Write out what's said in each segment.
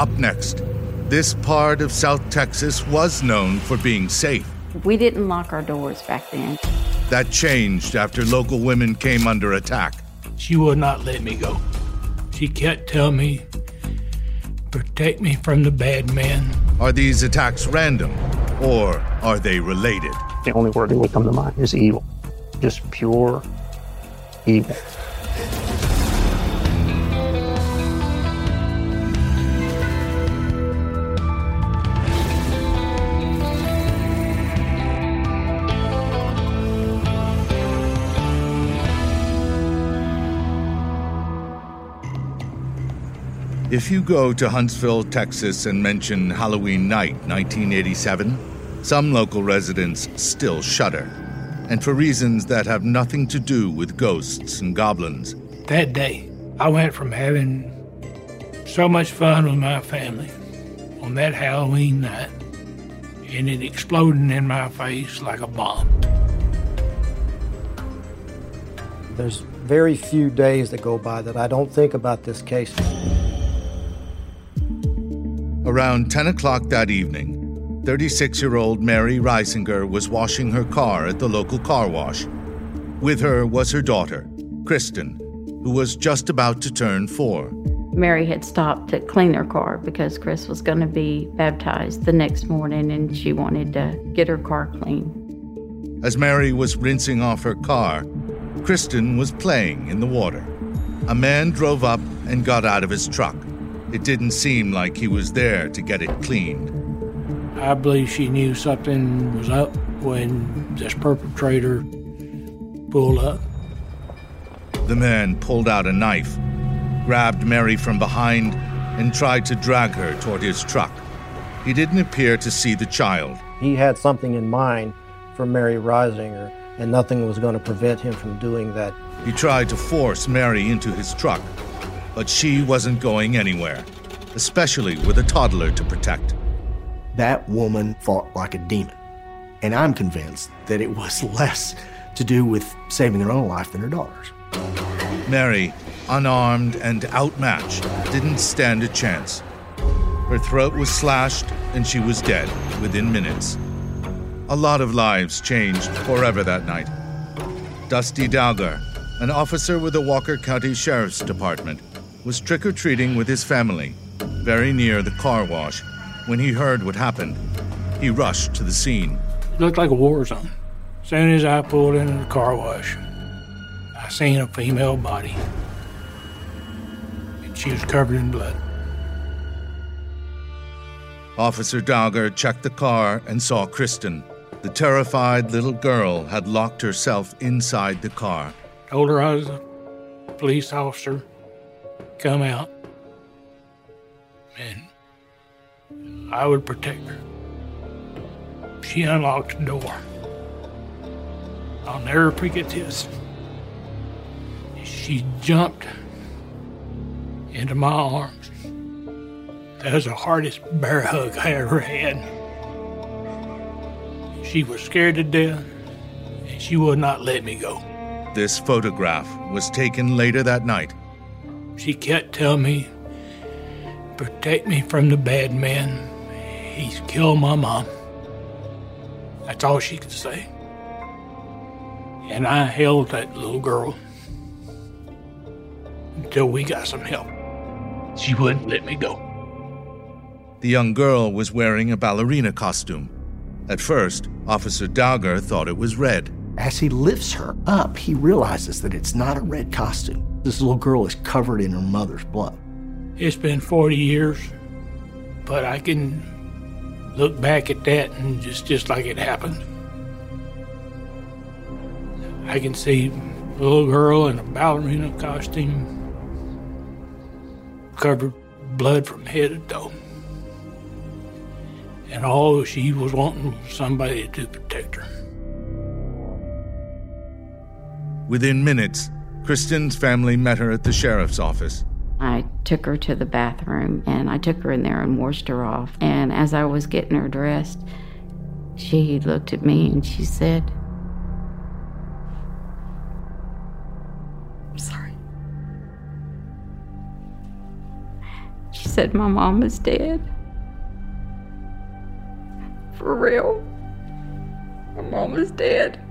Up next, this part of South Texas was known for being safe. We didn't lock our doors back then. That changed after local women came under attack. She would not let me go. She kept telling me, protect me from the bad men. Are these attacks random or are they related? The only word that would come to mind is evil. Just pure evil. If you go to Huntsville, Texas, and mention Halloween night 1987, some local residents still shudder, and for reasons that have nothing to do with ghosts and goblins. That day, I went from having so much fun with my family on that Halloween night and it exploding in my face like a bomb. There's very few days that go by that I don't think about this case. Around 10 o'clock that evening, 36 year old Mary Risinger was washing her car at the local car wash. With her was her daughter, Kristen, who was just about to turn four. Mary had stopped to clean her car because Chris was going to be baptized the next morning and she wanted to get her car clean. As Mary was rinsing off her car, Kristen was playing in the water. A man drove up and got out of his truck. It didn't seem like he was there to get it cleaned. I believe she knew something was up when this perpetrator pulled up. The man pulled out a knife, grabbed Mary from behind, and tried to drag her toward his truck. He didn't appear to see the child. He had something in mind for Mary Risinger, and nothing was going to prevent him from doing that. He tried to force Mary into his truck, but she wasn't going anywhere, especially with a toddler to protect. That woman fought like a demon, and I'm convinced that it was less to do with saving her own life than her daughter's. Mary, unarmed and outmatched, didn't stand a chance. Her throat was slashed and she was dead within minutes. A lot of lives changed forever that night. Dusty Dowger, an officer with the Walker County Sheriff's Department, was trick or treating with his family very near the car wash when he heard what happened. He rushed to the scene. It looked like a war zone. As soon as I pulled into the car wash, I seen a female body. And she was covered in blood. Officer Dowger checked the car and saw Kristen. The terrified little girl had locked herself inside the car. Told her I was a police officer. Come out. And I would protect her. She unlocked the door. I'll never forget this. She jumped into my arms. That was the hardest bear hug I ever had. She was scared to death, and she would not let me go. This photograph was taken later that night. She kept telling me, protect me from the bad man. He's killed my mom. That's all she could say. And I held that little girl until we got some help. She wouldn't let me go. The young girl was wearing a ballerina costume. At first, Officer Dowger thought it was red. As he lifts her up, he realizes that it's not a red costume. This little girl is covered in her mother's blood. It's been 40 years, but I can look back at that and just, just like it happened. I can see a little girl in a ballerina costume, covered blood from head to toe. And all she was wanting was somebody to protect her. Within minutes, Kristen's family met her at the sheriff's office. I took her to the bathroom and I took her in there and washed her off. And as I was getting her dressed, she looked at me and she said, I'm sorry. She said my mom is dead. For real. My mom is dead.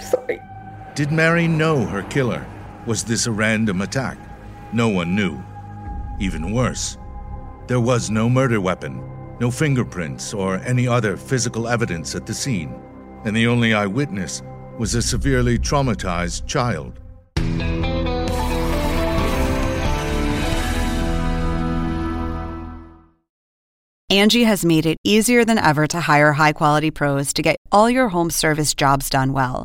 I'm sorry. Did Mary know her killer? Was this a random attack? No one knew. Even worse, there was no murder weapon, no fingerprints, or any other physical evidence at the scene, and the only eyewitness was a severely traumatized child. Angie has made it easier than ever to hire high quality pros to get all your home service jobs done well.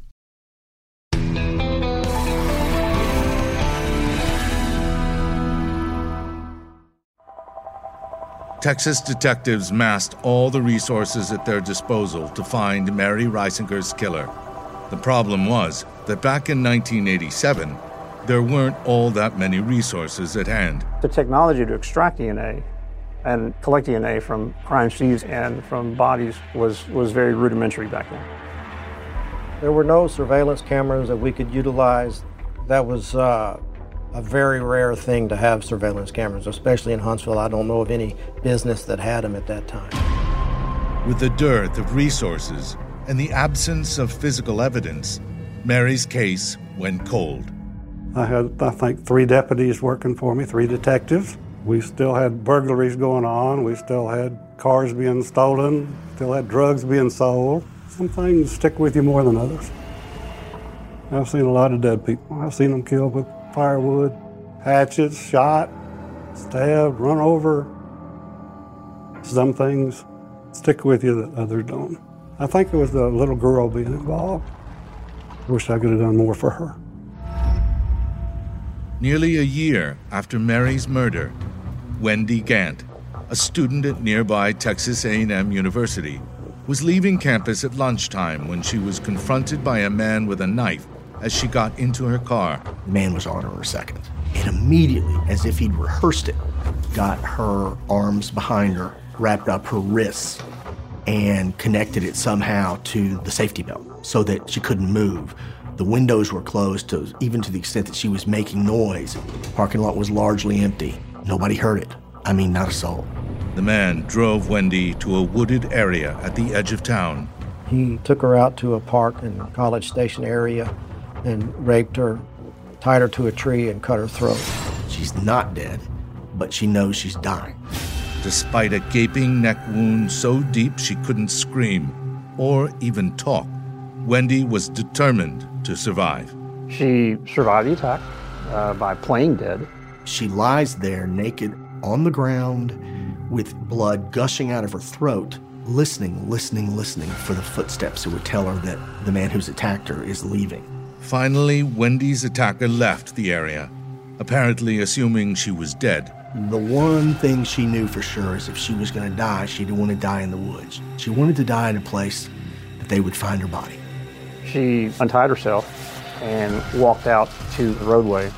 Texas detectives massed all the resources at their disposal to find Mary Risinger's killer. The problem was that back in 1987, there weren't all that many resources at hand. The technology to extract DNA and collect DNA from crime scenes and from bodies was, was very rudimentary back then. There were no surveillance cameras that we could utilize. That was uh, a very rare thing to have surveillance cameras, especially in Huntsville. I don't know of any business that had them at that time. With the dearth of resources and the absence of physical evidence, Mary's case went cold. I had, I think, three deputies working for me, three detectives. We still had burglaries going on. We still had cars being stolen, still had drugs being sold. Some things stick with you more than others. I've seen a lot of dead people. I've seen them killed with firewood, hatchets, shot, stabbed, run over. Some things stick with you that others don't. I think it was the little girl being involved. I wish I could have done more for her. Nearly a year after Mary's murder, Wendy Gant, a student at nearby Texas A&M University, was leaving campus at lunchtime when she was confronted by a man with a knife as she got into her car. The man was on her in a second. And immediately, as if he'd rehearsed it, got her arms behind her, wrapped up her wrists, and connected it somehow to the safety belt so that she couldn't move. The windows were closed, to, even to the extent that she was making noise. The parking lot was largely empty. Nobody heard it. I mean, not a soul. The man drove Wendy to a wooded area at the edge of town. He took her out to a park in College Station area and raped her, tied her to a tree, and cut her throat. She's not dead, but she knows she's dying. Despite a gaping neck wound so deep she couldn't scream or even talk, Wendy was determined to survive. She survived the attack uh, by playing dead. She lies there naked on the ground with blood gushing out of her throat, listening, listening, listening for the footsteps that would tell her that the man who's attacked her is leaving. Finally, Wendy's attacker left the area, apparently assuming she was dead. The one thing she knew for sure is if she was going to die, she didn't want to die in the woods. She wanted to die in a place that they would find her body. She untied herself and walked out to the roadway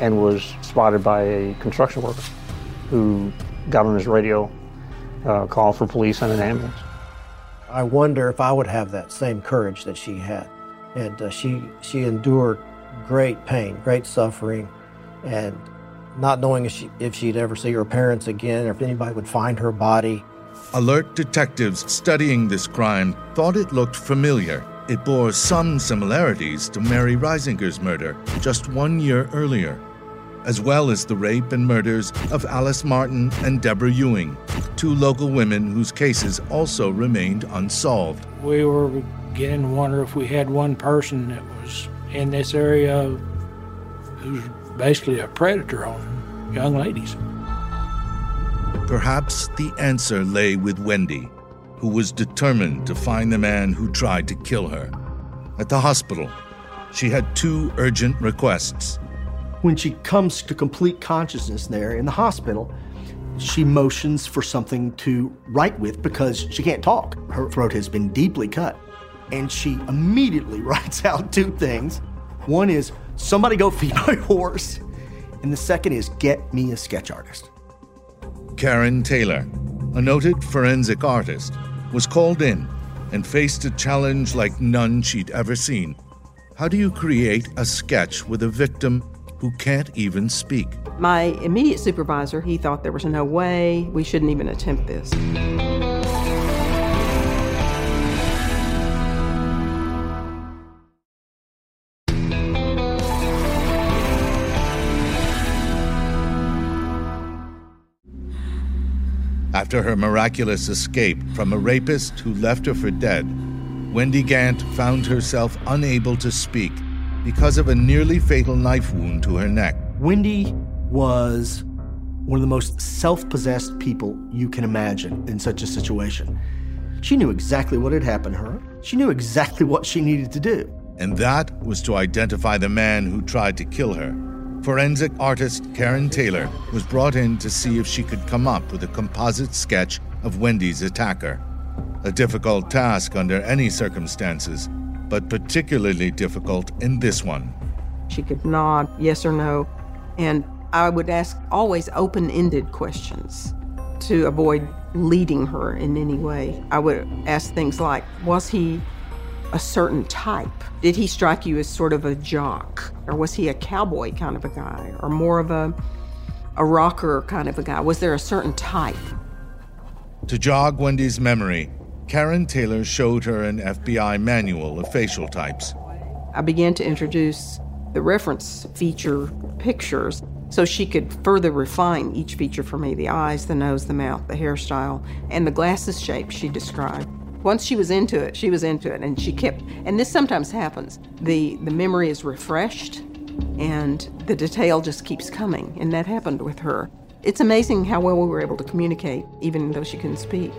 and was spotted by a construction worker who got on his radio, uh, called for police and an ambulance. I wonder if I would have that same courage that she had. And uh, she, she endured great pain, great suffering, and not knowing if, she, if she'd ever see her parents again or if anybody would find her body. Alert detectives studying this crime thought it looked familiar. It bore some similarities to Mary Risinger's murder just one year earlier, as well as the rape and murders of Alice Martin and Deborah Ewing, two local women whose cases also remained unsolved. We were beginning to wonder if we had one person that was in this area who's basically a predator on young ladies. Perhaps the answer lay with Wendy, who was determined to find the man who tried to kill her. At the hospital, she had two urgent requests. When she comes to complete consciousness there in the hospital, She motions for something to write with because she can't talk. Her throat has been deeply cut. And she immediately writes out two things. One is, somebody go feed my horse. And the second is, get me a sketch artist. Karen Taylor, a noted forensic artist, was called in and faced a challenge like none she'd ever seen. How do you create a sketch with a victim who can't even speak? My immediate supervisor, he thought there was no way we shouldn't even attempt this. After her miraculous escape from a rapist who left her for dead, Wendy Gant found herself unable to speak because of a nearly fatal knife wound to her neck. Wendy was one of the most self possessed people you can imagine in such a situation. She knew exactly what had happened to her, she knew exactly what she needed to do. And that was to identify the man who tried to kill her. Forensic artist Karen Taylor was brought in to see if she could come up with a composite sketch of Wendy's attacker. A difficult task under any circumstances, but particularly difficult in this one. She could nod yes or no, and I would ask always open ended questions to avoid leading her in any way. I would ask things like Was he a certain type? Did he strike you as sort of a jock? Or was he a cowboy kind of a guy? Or more of a, a rocker kind of a guy? Was there a certain type? To jog Wendy's memory, Karen Taylor showed her an FBI manual of facial types. I began to introduce the reference feature pictures so she could further refine each feature for me the eyes, the nose, the mouth, the hairstyle, and the glasses shape she described. Once she was into it, she was into it, and she kept. And this sometimes happens. the The memory is refreshed, and the detail just keeps coming, and that happened with her. It's amazing how well we were able to communicate, even though she couldn't speak.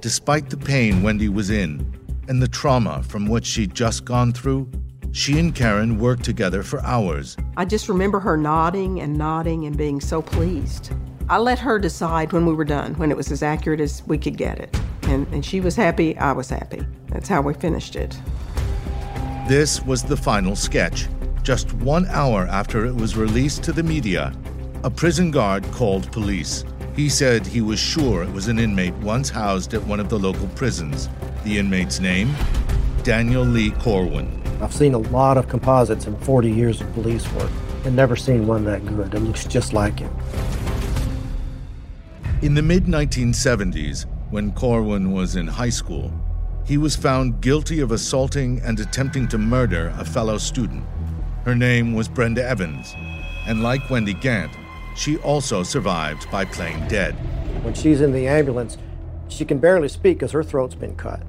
Despite the pain Wendy was in and the trauma from what she'd just gone through, she and Karen worked together for hours. I just remember her nodding and nodding and being so pleased. I let her decide when we were done, when it was as accurate as we could get it. And, and she was happy, I was happy. That's how we finished it. This was the final sketch. Just one hour after it was released to the media, a prison guard called police. He said he was sure it was an inmate once housed at one of the local prisons. The inmate's name? Daniel Lee Corwin. I've seen a lot of composites in 40 years of police work and never seen one that good. It looks just like him. In the mid 1970s, when Corwin was in high school, he was found guilty of assaulting and attempting to murder a fellow student. Her name was Brenda Evans, and like Wendy Gant, she also survived by playing dead. When she's in the ambulance, she can barely speak because her throat's been cut.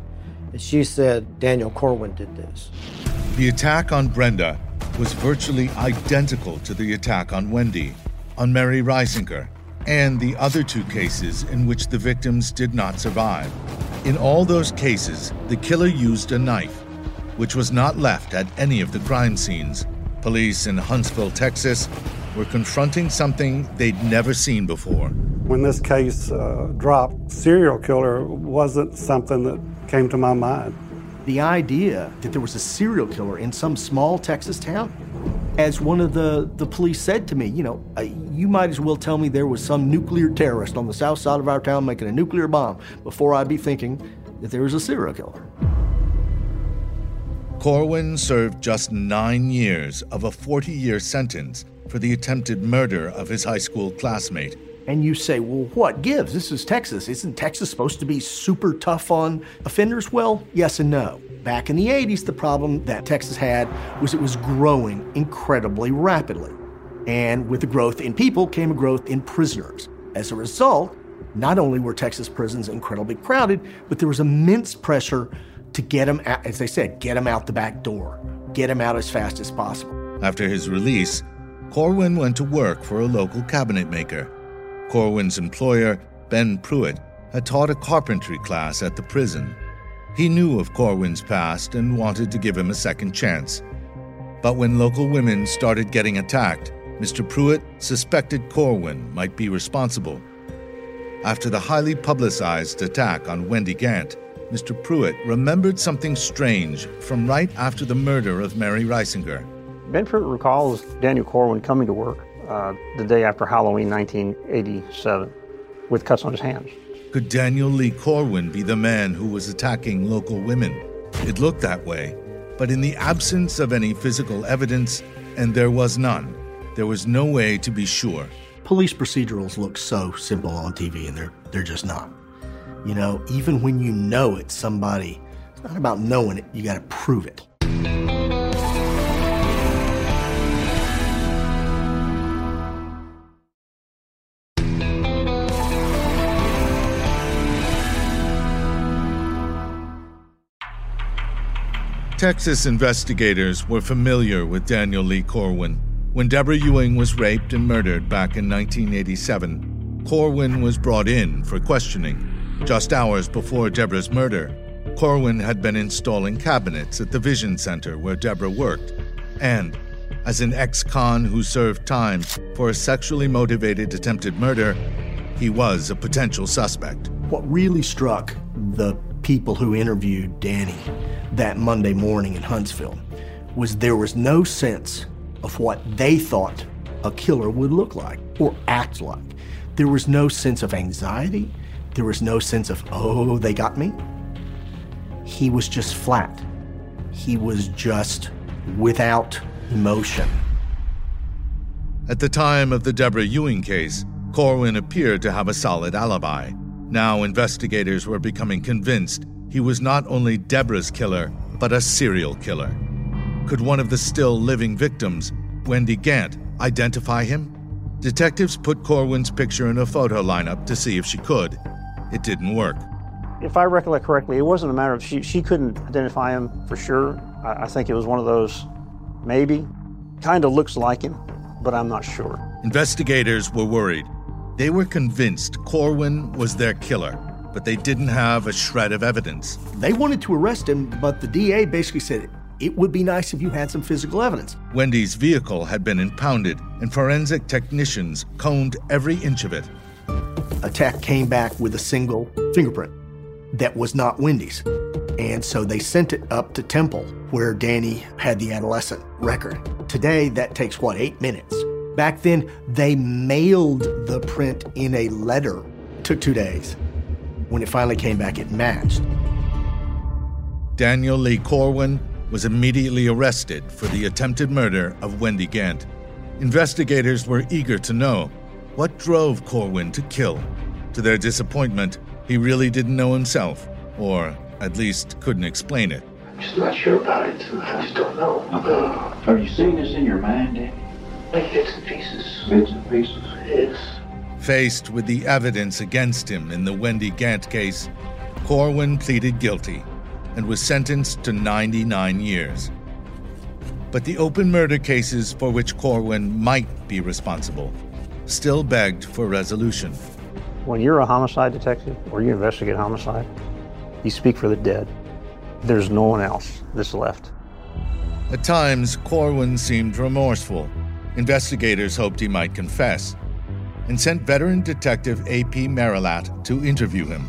And she said Daniel Corwin did this. The attack on Brenda was virtually identical to the attack on Wendy, on Mary Risinger, and the other two cases in which the victims did not survive. In all those cases, the killer used a knife, which was not left at any of the crime scenes. Police in Huntsville, Texas, were confronting something they'd never seen before. When this case uh, dropped, serial killer wasn't something that came to my mind. The idea that there was a serial killer in some small Texas town, as one of the, the police said to me, you know, uh, you might as well tell me there was some nuclear terrorist on the south side of our town making a nuclear bomb before I'd be thinking that there was a serial killer. Corwin served just nine years of a 40 year sentence for the attempted murder of his high school classmate. And you say, well, what gives? This is Texas. Isn't Texas supposed to be super tough on offenders? Well, yes and no. Back in the 80s, the problem that Texas had was it was growing incredibly rapidly. And with the growth in people came a growth in prisoners. As a result, not only were Texas prisons incredibly crowded, but there was immense pressure to get him, out, as they said, get him out the back door, get him out as fast as possible. After his release, Corwin went to work for a local cabinet maker. Corwin's employer, Ben Pruitt, had taught a carpentry class at the prison. He knew of Corwin's past and wanted to give him a second chance. But when local women started getting attacked, Mr. Pruitt suspected Corwin might be responsible. After the highly publicized attack on Wendy Gant, Mr. Pruitt remembered something strange from right after the murder of Mary Risinger. Ben Pruitt recalls Daniel Corwin coming to work uh, the day after Halloween 1987 with cuts on his hands. Could Daniel Lee Corwin be the man who was attacking local women? It looked that way, but in the absence of any physical evidence, and there was none, there was no way to be sure. Police procedurals look so simple on TV, and they're, they're just not. You know, even when you know it's somebody, it's not about knowing it, you got to prove it. Texas investigators were familiar with Daniel Lee Corwin. When Deborah Ewing was raped and murdered back in 1987, Corwin was brought in for questioning. Just hours before Deborah's murder, Corwin had been installing cabinets at the Vision Center where Deborah worked. And, as an ex con who served time for a sexually motivated attempted murder, he was a potential suspect. What really struck the people who interviewed Danny that Monday morning in Huntsville was there was no sense of what they thought a killer would look like or act like. There was no sense of anxiety. There was no sense of, oh, they got me. He was just flat. He was just without emotion. At the time of the Deborah Ewing case, Corwin appeared to have a solid alibi. Now investigators were becoming convinced he was not only Deborah's killer, but a serial killer. Could one of the still living victims, Wendy Gant, identify him? Detectives put Corwin's picture in a photo lineup to see if she could. It didn't work. If I recollect correctly, it wasn't a matter of she, she couldn't identify him for sure. I, I think it was one of those maybe. Kind of looks like him, but I'm not sure. Investigators were worried. They were convinced Corwin was their killer, but they didn't have a shred of evidence. They wanted to arrest him, but the DA basically said it would be nice if you had some physical evidence. Wendy's vehicle had been impounded, and forensic technicians combed every inch of it. A tech came back with a single fingerprint that was not Wendy's. And so they sent it up to Temple, where Danny had the adolescent record. Today, that takes what, eight minutes? Back then, they mailed the print in a letter. Took two days. When it finally came back, it matched. Daniel Lee Corwin was immediately arrested for the attempted murder of Wendy Gant. Investigators were eager to know what drove Corwin to kill. To their disappointment, he really didn't know himself, or at least couldn't explain it. I'm just not sure about it. I just don't know. Okay. Are you seeing this in your mind, Danny? Like bits and pieces. Bits and pieces? Yes. Faced with the evidence against him in the Wendy Gant case, Corwin pleaded guilty and was sentenced to 99 years. But the open murder cases for which Corwin might be responsible still begged for resolution. When you're a homicide detective or you investigate homicide, you speak for the dead. There's no one else that's left. At times, Corwin seemed remorseful. Investigators hoped he might confess and sent veteran detective A.P. Merillat to interview him.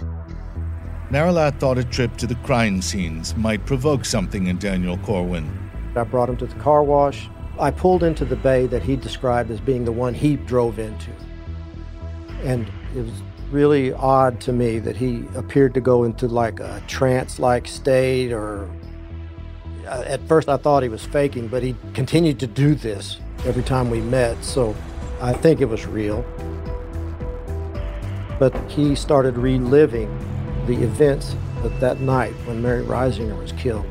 Merillat thought a trip to the crime scenes might provoke something in Daniel Corwin. I brought him to the car wash. I pulled into the bay that he described as being the one he drove into. And it was really odd to me that he appeared to go into like a trance like state or uh, at first I thought he was faking, but he continued to do this every time we met, so I think it was real. But he started reliving the events of that night when Mary Risinger was killed.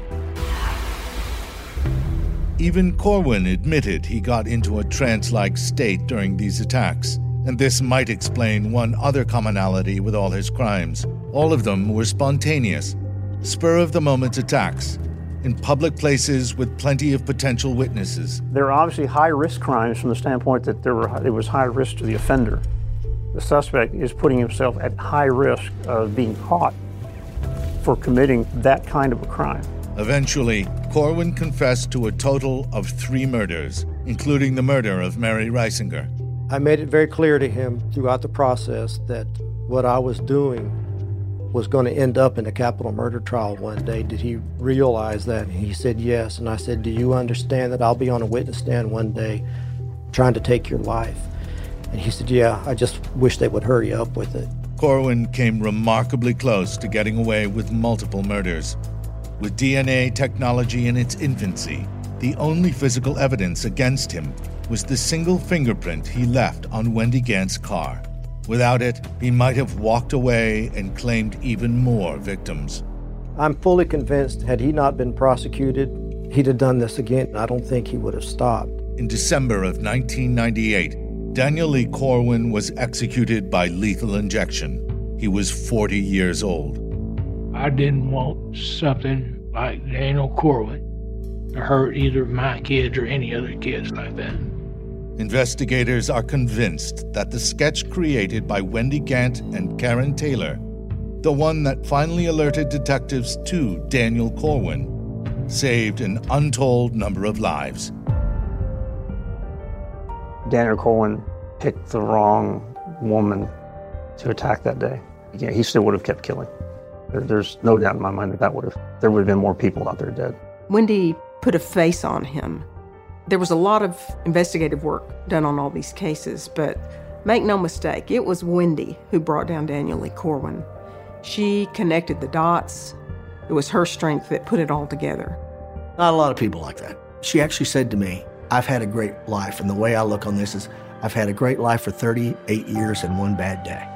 Even Corwin admitted he got into a trance like state during these attacks, and this might explain one other commonality with all his crimes. All of them were spontaneous, spur of the moment attacks in public places with plenty of potential witnesses. There are obviously high risk crimes from the standpoint that there were it was high risk to the offender. The suspect is putting himself at high risk of being caught for committing that kind of a crime. Eventually, Corwin confessed to a total of three murders, including the murder of Mary Risinger. I made it very clear to him throughout the process that what I was doing was going to end up in a capital murder trial one day. Did he realize that? And he said yes. And I said, Do you understand that I'll be on a witness stand one day trying to take your life? And he said, Yeah, I just wish they would hurry up with it. Corwin came remarkably close to getting away with multiple murders. With DNA technology in its infancy, the only physical evidence against him was the single fingerprint he left on Wendy Gant's car. Without it, he might have walked away and claimed even more victims. I'm fully convinced had he not been prosecuted, he'd have done this again. I don't think he would have stopped. In December of 1998, Daniel Lee Corwin was executed by lethal injection. He was 40 years old. I didn't want something like Daniel Corwin to hurt either my kids or any other kids like that. Investigators are convinced that the sketch created by Wendy Gant and Karen Taylor, the one that finally alerted detectives to Daniel Corwin, saved an untold number of lives. Daniel Corwin picked the wrong woman to attack that day. Yeah, he still would have kept killing. There's no doubt in my mind that that would have there would have been more people out there dead. Wendy put a face on him there was a lot of investigative work done on all these cases, but make no mistake, it was Wendy who brought down Daniel Lee Corwin. She connected the dots. It was her strength that put it all together. Not a lot of people like that. She actually said to me, I've had a great life, and the way I look on this is I've had a great life for 38 years and one bad day.